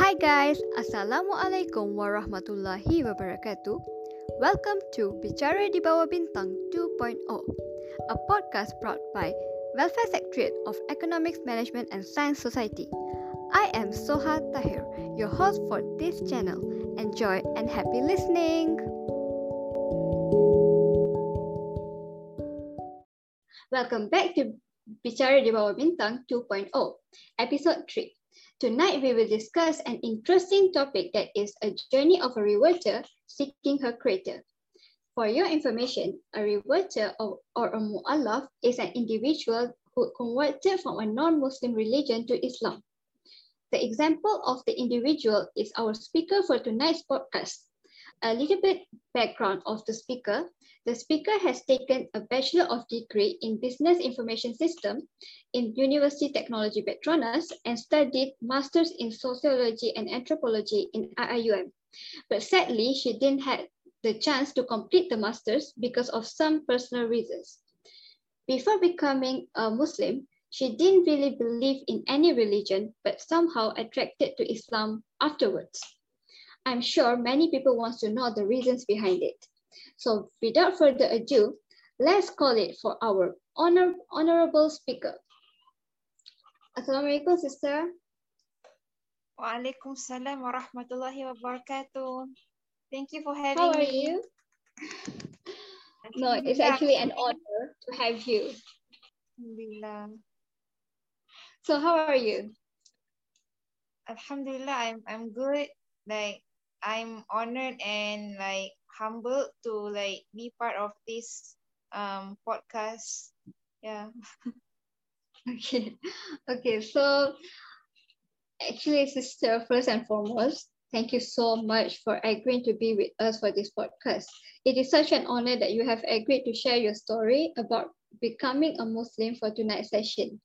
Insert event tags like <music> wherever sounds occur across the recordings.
Hi guys, Assalamualaikum warahmatullahi wabarakatuh. Welcome to Bicara di Bawah Bintang 2.0, a podcast brought by Welfare Secretariat of Economics Management and Science Society. I am Soha Tahir, your host for this channel. Enjoy and happy listening. Welcome back to Bicara di Bawah Bintang 2.0, episode 3. Tonight, we will discuss an interesting topic that is a journey of a reverter seeking her creator. For your information, a reverter or, or a mu'allaf is an individual who converted from a non-Muslim religion to Islam. The example of the individual is our speaker for tonight's podcast. A little bit background of the speaker. The speaker has taken a Bachelor of Degree in Business Information System in University Technology Petronas and studied Masters in Sociology and Anthropology in IIUM. But sadly, she didn't have the chance to complete the Masters because of some personal reasons. Before becoming a Muslim, she didn't really believe in any religion, but somehow attracted to Islam afterwards. I'm sure many people want to know the reasons behind it. So without further ado, let's call it for our honor, honorable speaker. Assalamualaikum, sister. Waalaikumsalam warahmatullahi wabarakatuh. Thank you for having me. How are me. you? No, it's actually an honor to have you. Alhamdulillah. So how are you? Alhamdulillah, I'm I'm good. Like I'm honored and like humbled to like be part of this um podcast. Yeah. <laughs> Okay. Okay, so actually, sister, first and foremost, thank you so much for agreeing to be with us for this podcast. It is such an honor that you have agreed to share your story about becoming a Muslim for tonight's session.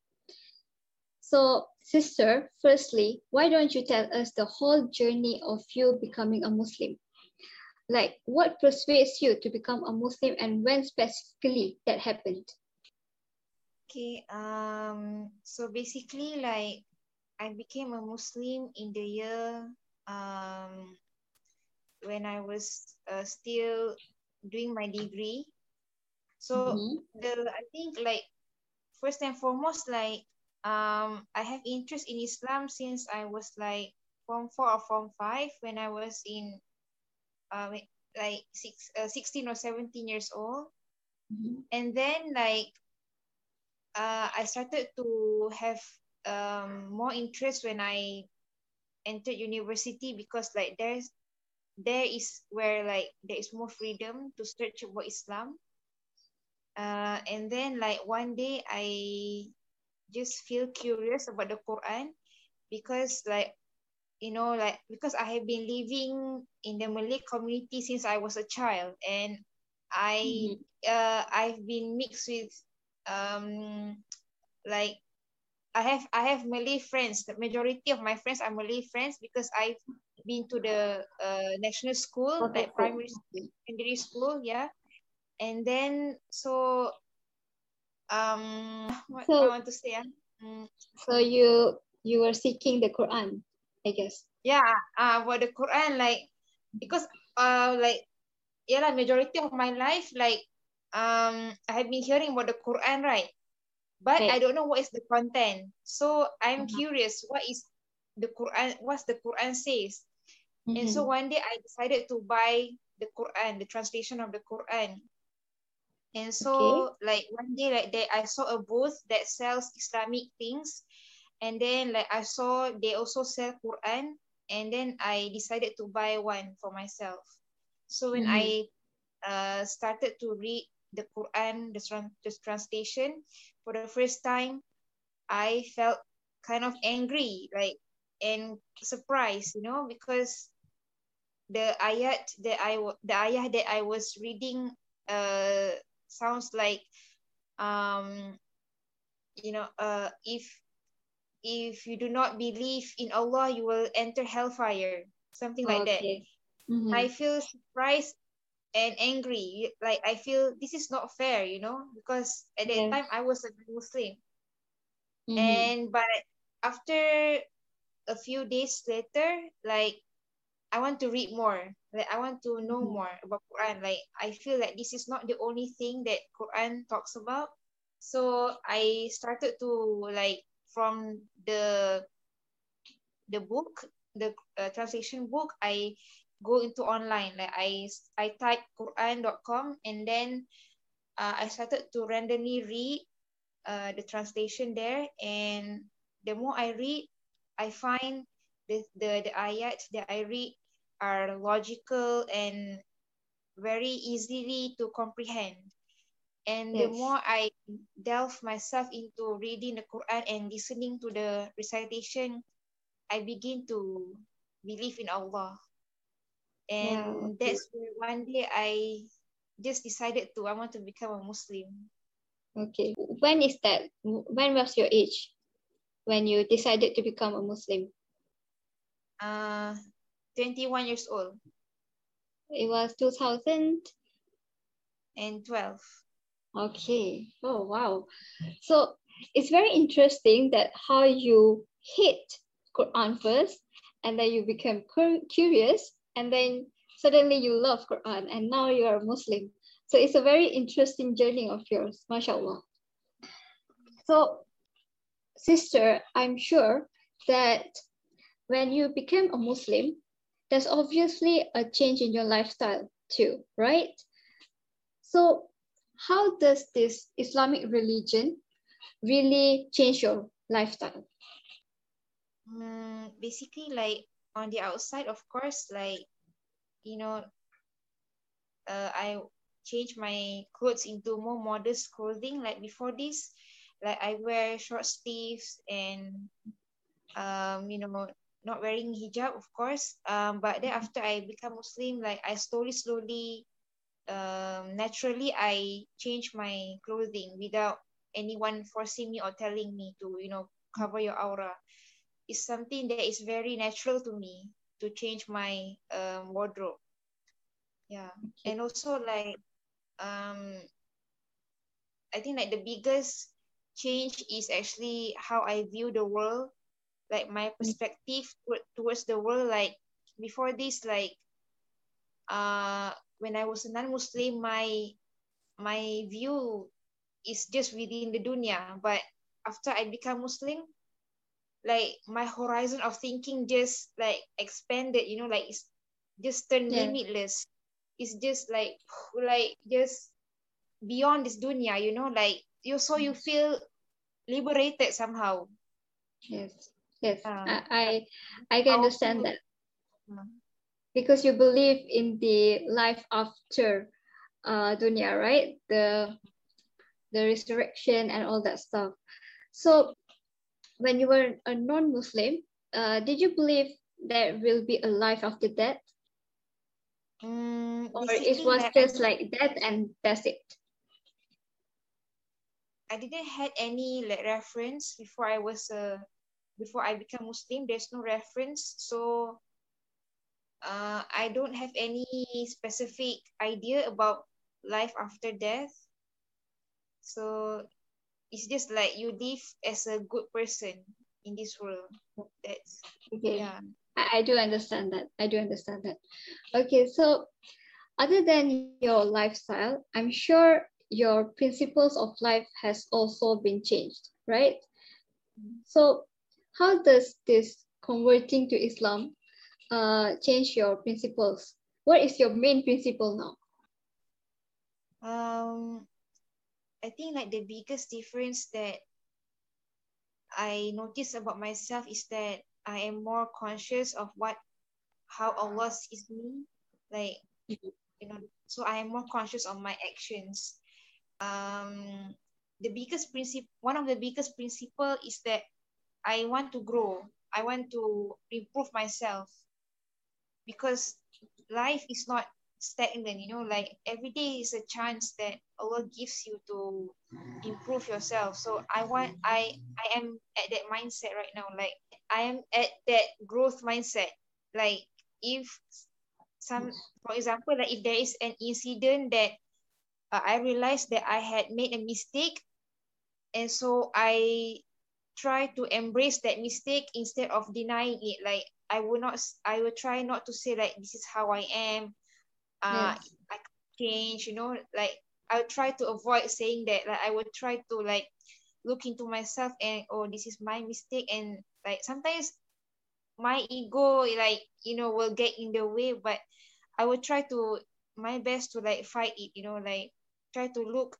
So, sister, firstly, why don't you tell us the whole journey of you becoming a Muslim? Like, what persuades you to become a Muslim and when specifically that happened? Okay. Um. So basically, like I became a Muslim in the year um when I was uh, still doing my degree. So Mhm. the I think like first and foremost like um I have interest in Islam since I was like form four or form five when I was in uh like six uh, 16 or 17 years old Mhm. and then like uh I started to have um more interest when I entered university because like there's there is where like there is more freedom to search about Islam uh, and then like one day I just feel curious about the Quran because like you know like because I have been living in the Malay community since I was a child and I Mhm. uh, I've been mixed with um like I have I have Malay friends. The majority of my friends are Malay friends because I've been to the uh, national school, Okay, like primary secondary school, yeah. And then so um what So- I want to say ah? Mm, So you you were seeking the Quran, I guess. yeah, uh about the Quran like because uh like yeah lah, majority of my life like um I have been hearing about the Quran, right? But Right. I don't know what is the content. So I'm Mhm. curious what is the Quran what's the Quran says. And so Mhm. one day I decided to buy the Quran, the translation of the Quran. And so like one day like there I saw a booth that sells Islamic things. And then like I saw they also sell Quran. And then I decided to buy one for myself. So when Mhm. I uh, started to read the Quran, the, tran- the translation, for the first time, I felt kind of angry, like and surprised, you know, because the ayat that I the ayah that I was reading uh sounds like um you know uh if if you do not believe in Allah you will enter hellfire something like that Okay. Mhm. I feel surprised and angry like I feel this is not fair you know because at that time I was a Muslim Mhm. and but after a few days later, like I want to read more. Like I want to know Mhm. more about Quran. Like I feel like this is not the only thing that Quran talks about. So I started to like from the the book, the uh, translation book, I go into online. Like I I type Quran.com and then uh, I started to randomly read uh, the translation there. And the more I read, I find the, the, the ayats that I read are logical and very easily to comprehend. And the more I delve myself into reading the Quran and listening to the recitation, I begin to believe in Allah. And okay. that's where one day I just decided to I want to become a Muslim. Okay. When is that? When was your age when you decided to become a Muslim? Uh 21 years old It was 2012. Okay. Oh, wow. So it's very interesting that how you hit Quran first and then you become cur- curious and then suddenly you love Quran and now you are a Muslim. So it's a very interesting journey of yours, mashallah. So sister, I'm sure that when you became a Muslim, there's obviously a change in your lifestyle too, right? So how does this Islamic religion really change your lifestyle? Mm, basically, like on the outside, of course, like you know, uh, I change my clothes into more modest clothing. Like before this, like I wear short sleeves and um, you know, not wearing hijab, of course. Um, but then after I become Muslim, like I slowly, slowly, um, naturally, I change my clothing without anyone forcing me or telling me to, you know, cover your aura. It's something that is very natural to me to change my um, wardrobe. Yeah, and also like um, I think like the biggest change is actually how I view the world like my perspective towards the world like before this like uh when i was a non-muslim my my view is just within the dunya. But after i become muslim like my horizon of thinking just like expanded you know like it's just turned Yeah. limitless. It's just like <sighs> like just beyond this dunya you know like you so you feel liberated somehow. Yes. Yes. Ah. I, I I can understand that Hmm. because you believe in the life after uh dunya, right? The the resurrection and all that stuff. So when you were a non-Muslim, uh, did you believe there will be a life after death? Mm, Or it was just like death and that's it? I didn't had any like reference before I was uh before I became Muslim. There's no reference, so uh, I don't have any specific idea about life after death. So it's just like you live as a good person in this world. That's Okay. yeah. I, I do understand that. I do understand that. Okay, so other than your lifestyle, I'm sure your principles of life has also been changed, right? So how does this converting to Islam uh, change your principles? What is your main principle now? Um, I think like the biggest difference that I notice about myself is that I am more conscious of what how Allah sees me. Like you know, so I am more conscious of my actions. Um the biggest principle one of the biggest principle is that I want to grow. I want to improve myself because life is not stagnant, you know, like every day is a chance that Allah gives you to improve yourself. So I want I I am at that mindset right now. Like I am at that growth mindset. Like if some for example, like if there is an incident that uh, I realized that I had made a mistake and so I try to embrace that mistake instead of denying it. Like I will not, I will try not to say like this is how I am. Uh, yes. I change, you know, like I will try to avoid saying that. Like I will try to like look into myself and oh, this is my mistake. And like sometimes my ego, like you know, will get in the way. But I will try to my best to like fight it. You know, like try to look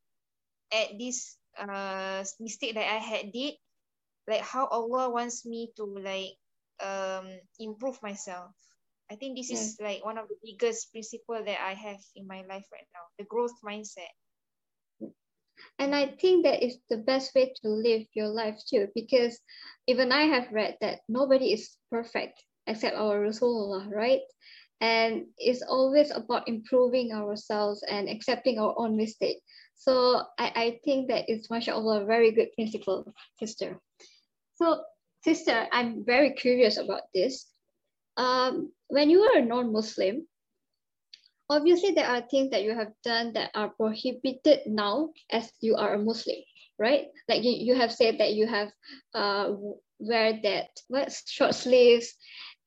at this uh mistake that I had did like how Allah wants me to like um improve myself. I think this is like one of the biggest principle that I have in my life right now, the growth mindset. And I think that is the best way to live your life too, because even I have read that nobody is perfect except our Rasulullah, right? And it's always about improving ourselves and accepting our own mistake. So I, I think that is mashallah a very good principle, sister. So, sister, I'm very curious about this. Um, when you are a non-Muslim, obviously there are things that you have done that are prohibited now as you are a Muslim, right? Like you, you have said that you have uh, wear that what short sleeves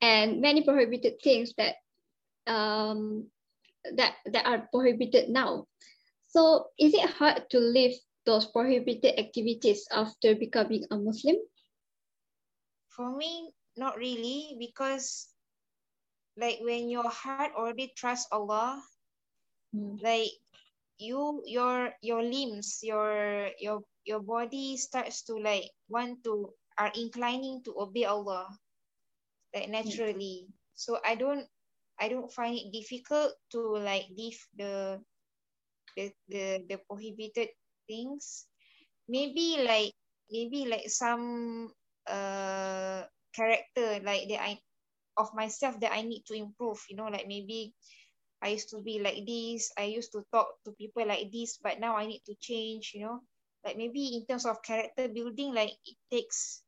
and many prohibited things that um, that that are prohibited now. So is it hard to leave those prohibited activities after becoming a Muslim? For me, not really, because like when your heart already trusts Allah, mm. like you your your limbs, your your your body starts to like want to are inclining to obey Allah, like naturally. Mm. So I don't I don't find it difficult to like leave the the the, the prohibited things. Maybe like maybe like some uh character like that I of myself that I need to improve. You know, like maybe I used to be like this. I used to talk to people like this, but now I need to change. You know, like maybe in terms of character building, like it takes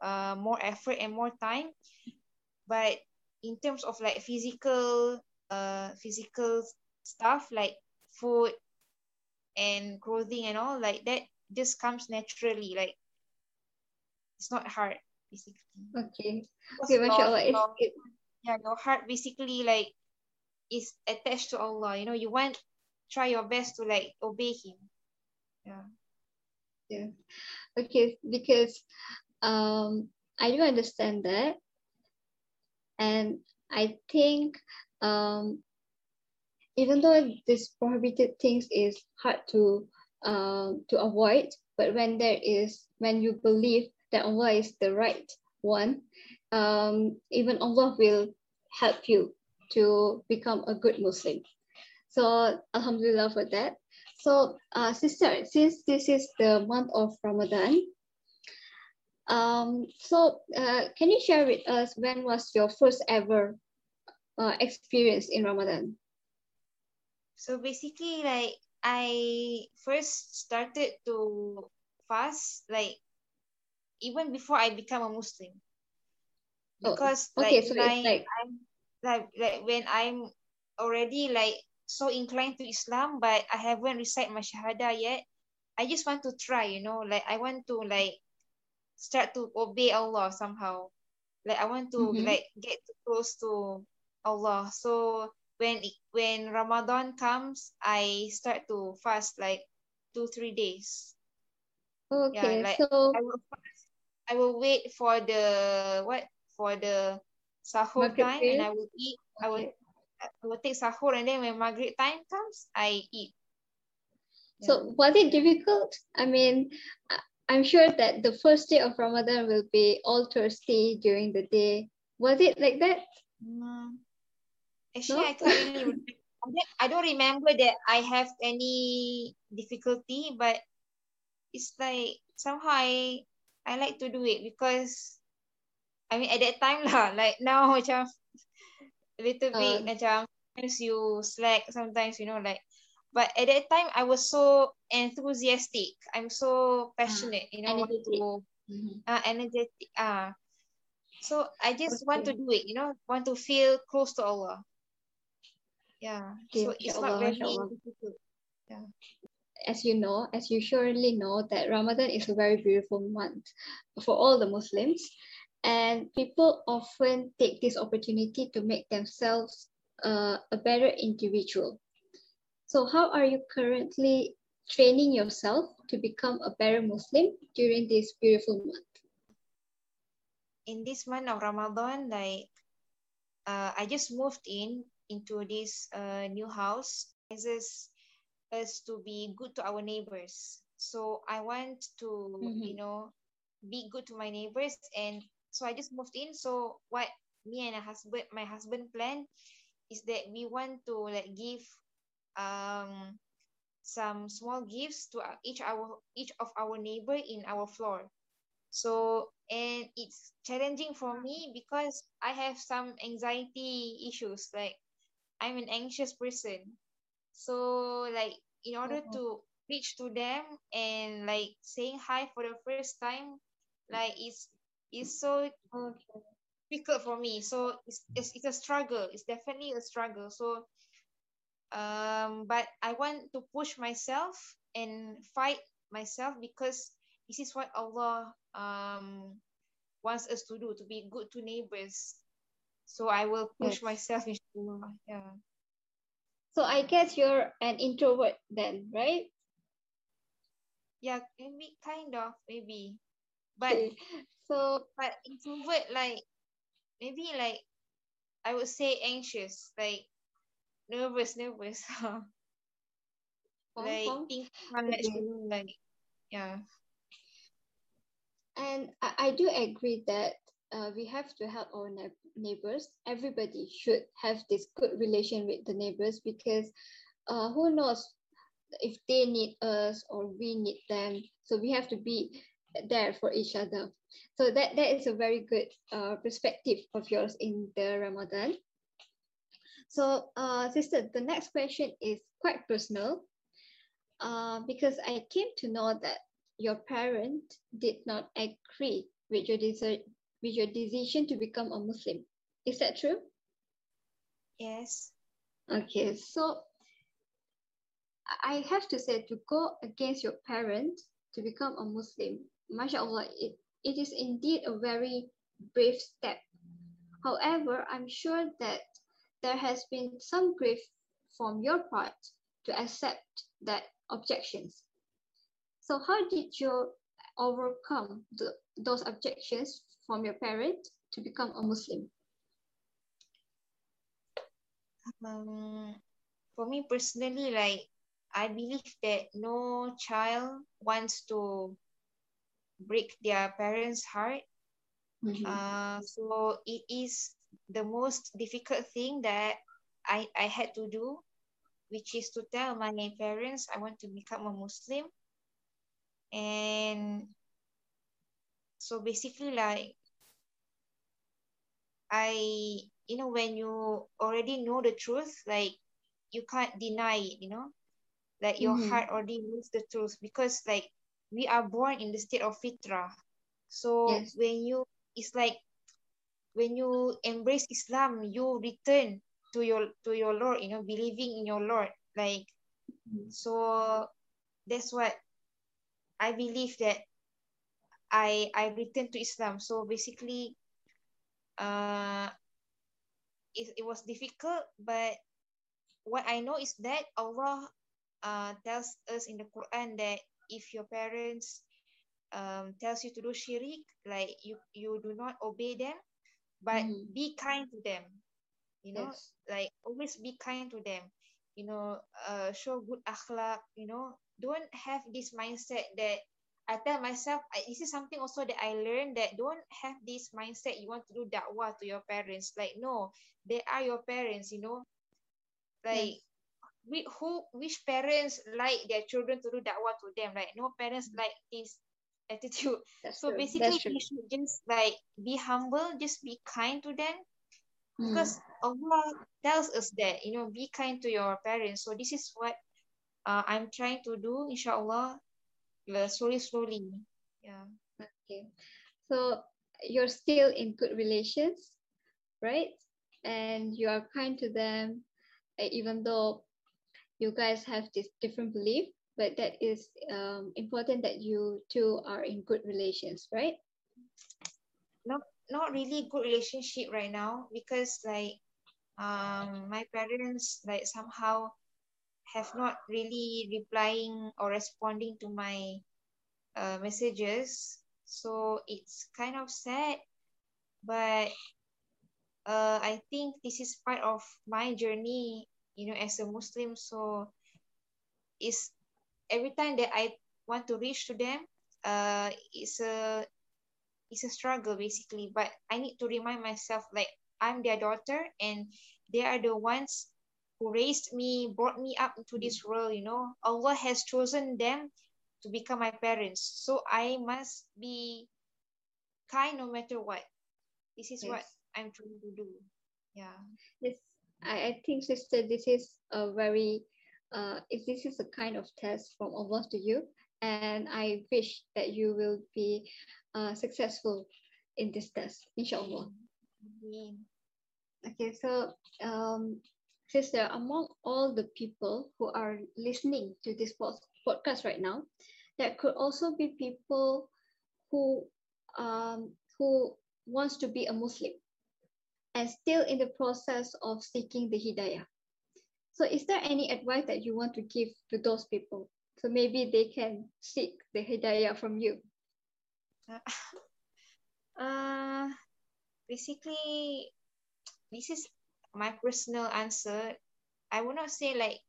uh more effort and more time. But in terms of like physical uh physical stuff like food and clothing and all like that just comes naturally like it's not hard basically. Okay. Okay, mashallah. Your, it, yeah, your heart basically like is attached to Allah. You know, you want try your best to like obey him. Yeah. Yeah. Okay, because um I do understand that. And I think um even though this prohibited things is hard to uh, to avoid, but when there is when you believe that Allah is the right one, um, even Allah will help you to become a good Muslim. So Alhamdulillah for that. So uh, sister, since this is the month of Ramadan, um, so uh, can you share with us when was your first ever uh, experience in Ramadan? So basically like I first started to fast like even before I become a Muslim. Oh, because oh, okay, like, so like... I'm like like when I'm already like so inclined to Islam, but I haven't recite my Shahada yet. I just want to try, you know, like I want to like start to obey Allah somehow. Like I want to mm-hmm. like get close to Allah. So when when Ramadan comes, I start to fast like two three days. Okay, yeah, like so I will fast I will wait for the what for the sahur time and I will eat. Okay. I will I will take sahur and then when Maghrib time comes, I eat. So was it difficult? I mean, I'm sure that the first day of Ramadan will be all thirsty during the day. Was it like that? Mm. Actually, no? I can't really. I don't remember that I have any difficulty, but it's like somehow I I like to do it because I mean at that time lah, <laughs> like now <laughs> macam a little uh, bit macam sometimes you slack, sometimes you know like but at that time I was so enthusiastic. I'm so passionate, you know, energetic. to mm-hmm. uh, energetic. Uh, so I just okay. want to do it, you know, want to feel close to Allah. Yeah. Okay, so it's Allah, not very difficult. Yeah. As you know, as you surely know, that Ramadan is a very beautiful month for all the Muslims. And people often take this opportunity to make themselves uh, a better individual. So, how are you currently training yourself to become a better Muslim during this beautiful month? In this month of Ramadan, like uh, I just moved in into this uh, new house. This us to be good to our neighbors. So I want to, mm-hmm. you know, be good to my neighbors. And so I just moved in. So what me and a husband, my husband plan is that we want to like give um some small gifts to each our each of our neighbor in our floor. So and it's challenging for me because I have some anxiety issues. Like I'm an anxious person. So like in order mm-hmm. to reach to them and like saying hi for the first time, like it's it's so okay. difficult for me. So it's, it's it's a struggle. It's definitely a struggle. So um but I want to push myself and fight myself because this is what Allah um wants us to do to be good to neighbors so I will push yes. myself yeah so I guess you're an introvert then, right? Yeah, maybe kind of, maybe. But okay. so but introvert like maybe like I would say anxious, like nervous, nervous. <laughs> like think okay. like yeah. And I, I do agree that uh, we have to help our neighbors. Everybody should have this good relation with the neighbors because uh, who knows if they need us or we need them. So we have to be there for each other. So that, that is a very good uh, perspective of yours in the Ramadan. So uh, sister, the next question is quite personal uh, because I came to know that your parent did not agree with your desire with your decision to become a Muslim. Is that true? Yes. Okay, so I have to say to go against your parent to become a Muslim, mashallah, it, it is indeed a very brave step. However, I'm sure that there has been some grief from your part to accept that objections. So how did you overcome the, those objections from your parent to become a Muslim? Um, for me personally, like I believe that no child wants to break their parents' heart. Mm-hmm. Uh, so it is the most difficult thing that I, I had to do, which is to tell my parents I want to become a Muslim. And so basically like I you know when you already know the truth like you can't deny it you know like your mm-hmm. heart already knows the truth because like we are born in the state of fitra so yes. when you it's like when you embrace islam you return to your to your lord you know believing in your lord like mm-hmm. so that's what i believe that I I returned to Islam. So basically, uh, it, it was difficult, but what I know is that Allah uh, tells us in the Quran that if your parents um, tells you to do shirik, like you you do not obey them, but mm. be kind to them. You know, yes. like always be kind to them. You know, uh, show good akhlak. You know, don't have this mindset that I tell myself, this is something also that I learned that don't have this mindset you want to do dakwah to your parents. Like, no, they are your parents, you know. Like, yes. we, who, which parents like their children to do dakwah to them? Like, no parents like this attitude. <laughs> That's so true. basically, we should just like be humble, just be kind to them. Mm. Because Allah tells us that, you know, be kind to your parents. So this is what uh, I'm trying to do, inshallah slowly, slowly. Yeah. Okay. So you're still in good relations, right? And you are kind to them, even though you guys have this different belief. but that is um, important that you two are in good relations, right? Not not really good relationship right now because like um my parents like somehow have not really replying or responding to my uh, messages. So it's kind of sad but uh, i think this is part of my journey you know as a muslim. So is every time that i want to reach to them uh it's a it's a struggle basically. But i need to remind myself like i'm their daughter and they are the ones who raised me brought me up into this world you know. Allah has chosen them to become my parents. So i must be kind no matter what. This is yes. what i'm trying to do. Yeah. This I, I think sister this is a very uh if this is a kind of test from allah to you and i wish that you will be uh, successful in this test inshallah. Okay so um sister among all the people who are listening to this podcast right now there could also be people who um, who wants to be a muslim and still in the process of seeking the hidayah. So is there any advice that you want to give to those people? So maybe they can seek the hidayah from you. Uh <laughs> basically this is my personal answer i would not say like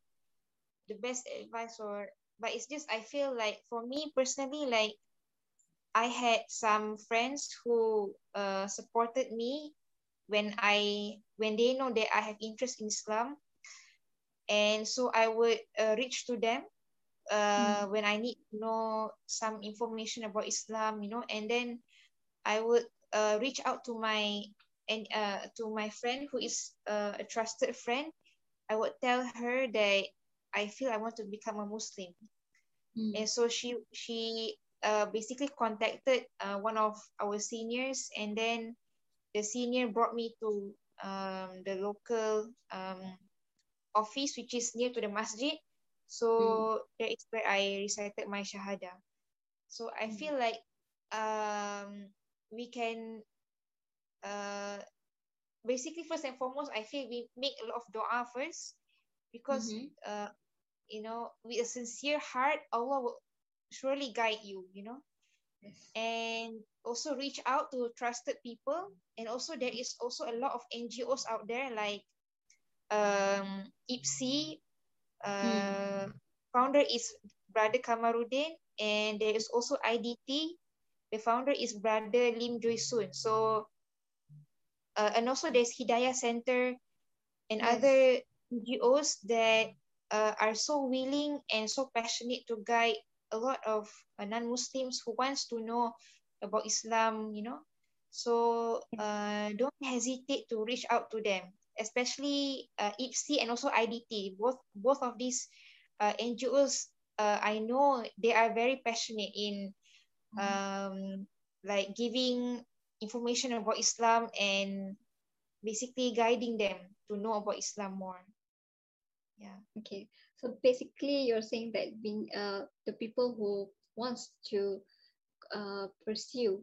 the best advice or but it's just i feel like for me personally like i had some friends who uh, supported me when i when they know that i have interest in islam and so i would uh, reach to them uh, mm. when i need to know some information about islam you know and then i would uh, reach out to my and uh, to my friend who is uh, a trusted friend, I would tell her that I feel I want to become a Muslim. Mm. And so she she uh, basically contacted uh, one of our seniors, and then the senior brought me to um, the local um, office, which is near to the masjid. So mm. that is where I recited my shahada. So I mm. feel like um, we can uh, basically first and foremost, I feel we make a lot of dua first because mm-hmm. uh, you know, with a sincere heart, Allah will surely guide you, you know. Yes. And also reach out to trusted people. And also there is also a lot of NGOs out there like um IPSI, uh, mm. founder is Brother Kamarudin, and there is also IDT. The founder is Brother Lim Jooi Soon. So uh, and also there's Hidayah Center and yes. other NGOs that uh, are so willing and so passionate to guide a lot of uh, non-Muslims who wants to know about Islam, you know. So uh, don't hesitate to reach out to them, especially uh, IPSI and also IDT. Both both of these uh, NGOs, uh, I know they are very passionate in mm-hmm. um, like giving information about Islam and basically guiding them to know about Islam more. Yeah. Okay. So basically, you're saying that being uh, the people who wants to uh, pursue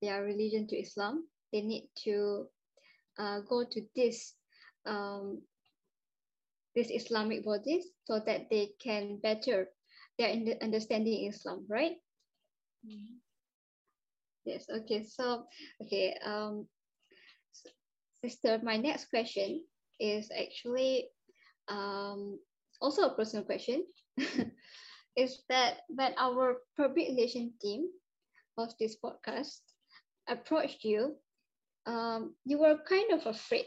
their religion to Islam, they need to uh, go to this um, this Islamic bodies so that they can better their understanding Islam, right? Mm -hmm. Yes, okay. So, okay, um, sister, my next question is actually um, also a personal question. <laughs> is that when our public relation team of this podcast approached you, um, you were kind of afraid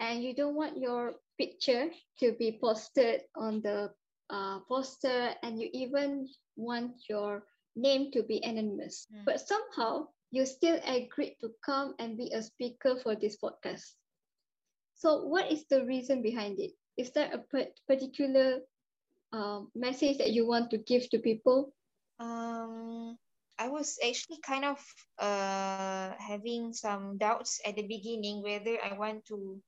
and you don't want your picture to be posted on the uh, poster and you even want your name to be anonymous. Mm. But somehow you still agreed to come and be a speaker for this podcast. So what is the reason behind it? Is there a particular um, message that you want to give to people? Um, I was actually kind of uh, having some doubts at the beginning whether I want to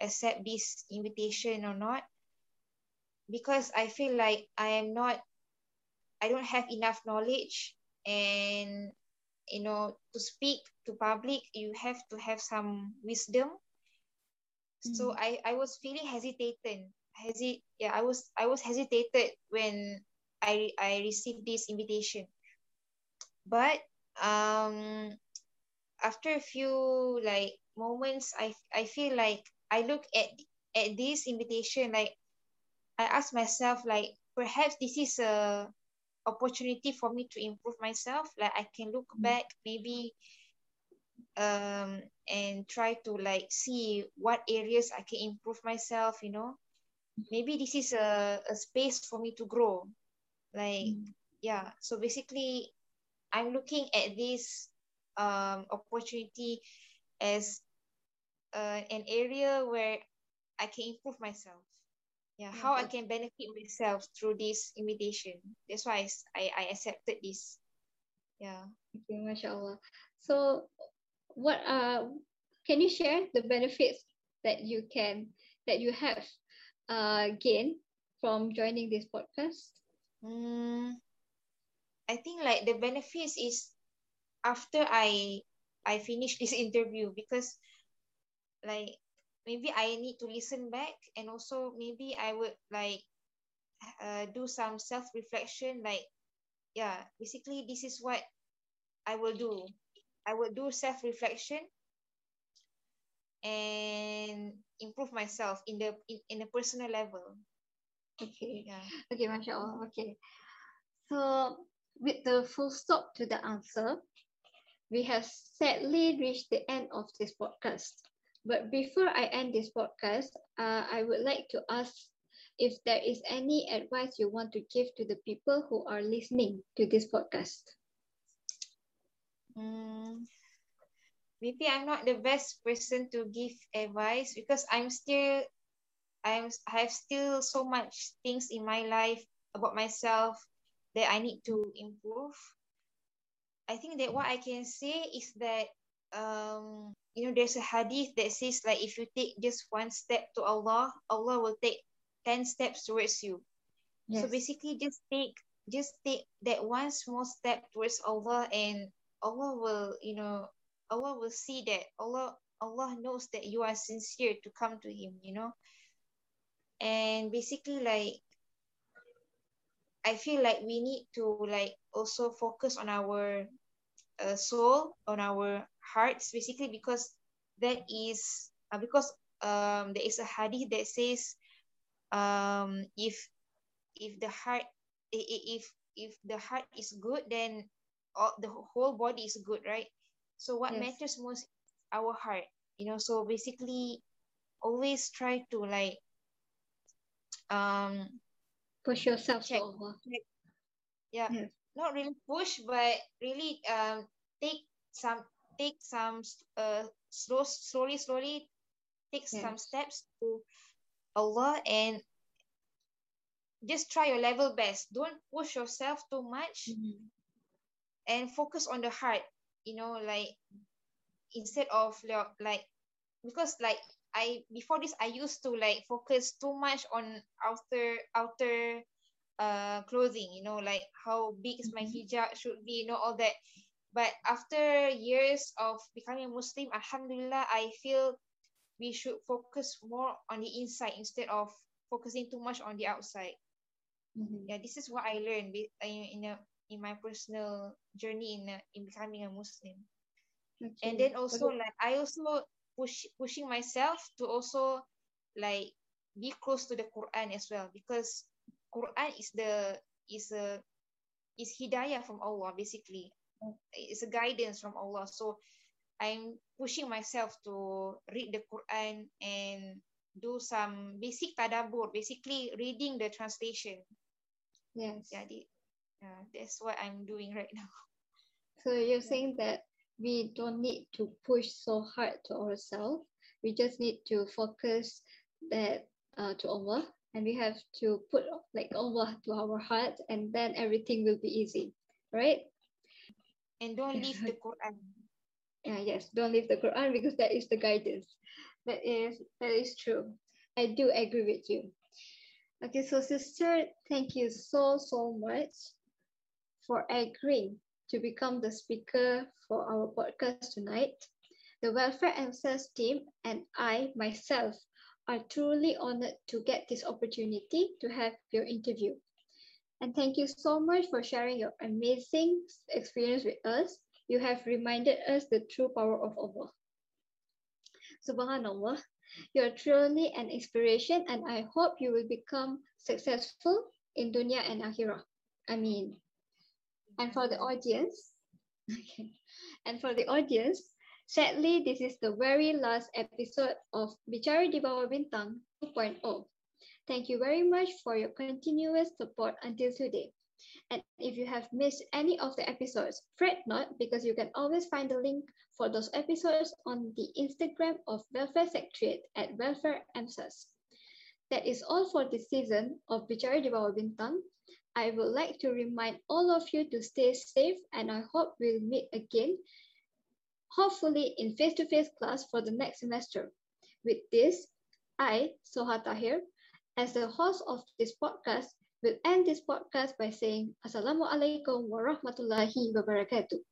accept this invitation or not because I feel like I am not, I don't have enough knowledge and you know to speak to public you have to have some wisdom. Mm. so i i was feeling hesitated. Hesit yeah i was i was hesitated when i i received this invitation. But um after a few like moments i i feel like i look at at this invitation like i ask myself like perhaps this is a opportunity for me to improve myself like i can look mm. back maybe um and try to like see what areas i can improve myself you know maybe this is a, a space for me to grow like mm. yeah so basically i'm looking at this um opportunity as uh, an area where i can improve myself yeah how i can benefit myself through this invitation. That's why i i, accepted this. Yeah. Okay mashallah. So what uh can you share the benefits that you can that you have uh gained from joining this podcast? Mm, i think like the benefits is after i i finish this <laughs> interview because like maybe I need to listen back and also maybe I would like uh, do some self reflection like yeah basically this is what I will do. I will do self reflection and improve myself in the in, in a personal level. Okay. Yeah. Okay mashallah okay. So with the full stop to the answer we have sadly reached the end of this podcast but before I end this podcast, uh, I would like to ask if there is any advice you want to give to the people who are listening to this podcast. Mm, maybe I'm not the best person to give advice because I'm still, I'm, I have still so much things in my life about myself that I need to improve. I think that what I can say is that um, you know there's a hadith that says like if you take just one step to Allah Allah will take 10 steps towards you yes. so basically just take just take that one small step towards Allah and Allah will you know Allah will see that Allah Allah knows that you are sincere to come to him you know and basically like I feel like we need to like also focus on our uh, soul on our hearts basically because that is uh, because um, there is a hadith that says um, if if the heart if if the heart is good then all, the whole body is good right? So what yes. matters most our heart you know? So basically always try to like um push yourself check, check. Yeah. Yes not really push, but really um, take some take some uh, slow slowly slowly take yes. some steps to Allah and just try your level best. Don't push yourself too much mm-hmm. and focus on the heart. You know, like instead of like because like I before this I used to like focus too much on outer outer uh, clothing, you know, like how big is my mm-hmm. hijab should be, you know, all that. But after years of becoming a Muslim, Alhamdulillah, I feel we should focus more on the inside instead of focusing too much on the outside. Mm-hmm. Yeah, this is what I learned in a, in my personal journey in a, in becoming a Muslim. Okay. And then also okay. like I also push pushing myself to also like be close to the Quran as well because Quran is the is a is hidayah from Allah basically. It's a guidance from Allah. So I'm pushing myself to read the Quran and do some basic tadabbur, basically reading the translation. Yes. Yeah, the, uh, that's what I'm doing right now. <laughs> So you're saying that we don't need to push so hard to ourselves. We just need to focus that uh, to Allah and we have to put like Allah to our heart and then everything will be easy right? And don't leave the Quran. Yeah yes don't leave the Quran because that is the guidance. That is that is true. I do agree with you. Okay, so sister, thank you so, so much for agreeing to become the speaker for our podcast tonight. The Welfare Answers team and I, myself, are truly honored to get this opportunity to have your interview. And thank you so much for sharing your amazing experience with us. You have reminded us the true power of Allah. Subhanallah, you're truly an inspiration and I hope you will become successful in dunya and akhirah. I mean, and for the audience, <laughs> okay. and for the audience, sadly, this is the very last episode of Bicara di Bawah Bintang 2.0. Thank you very much for your continuous support until today. And if you have missed any of the episodes, fret not because you can always find the link for those episodes on the Instagram of Welfare Secretariat at Welfare MSAS. That is all for this season of Bicara di Bawah Bintang. I would like to remind all of you to stay safe and I hope we'll meet again, hopefully in face-to-face -face class for the next semester. With this, I, Soha Tahir, as the host of this podcast, will end this podcast by saying Assalamualaikum warahmatullahi wabarakatuh.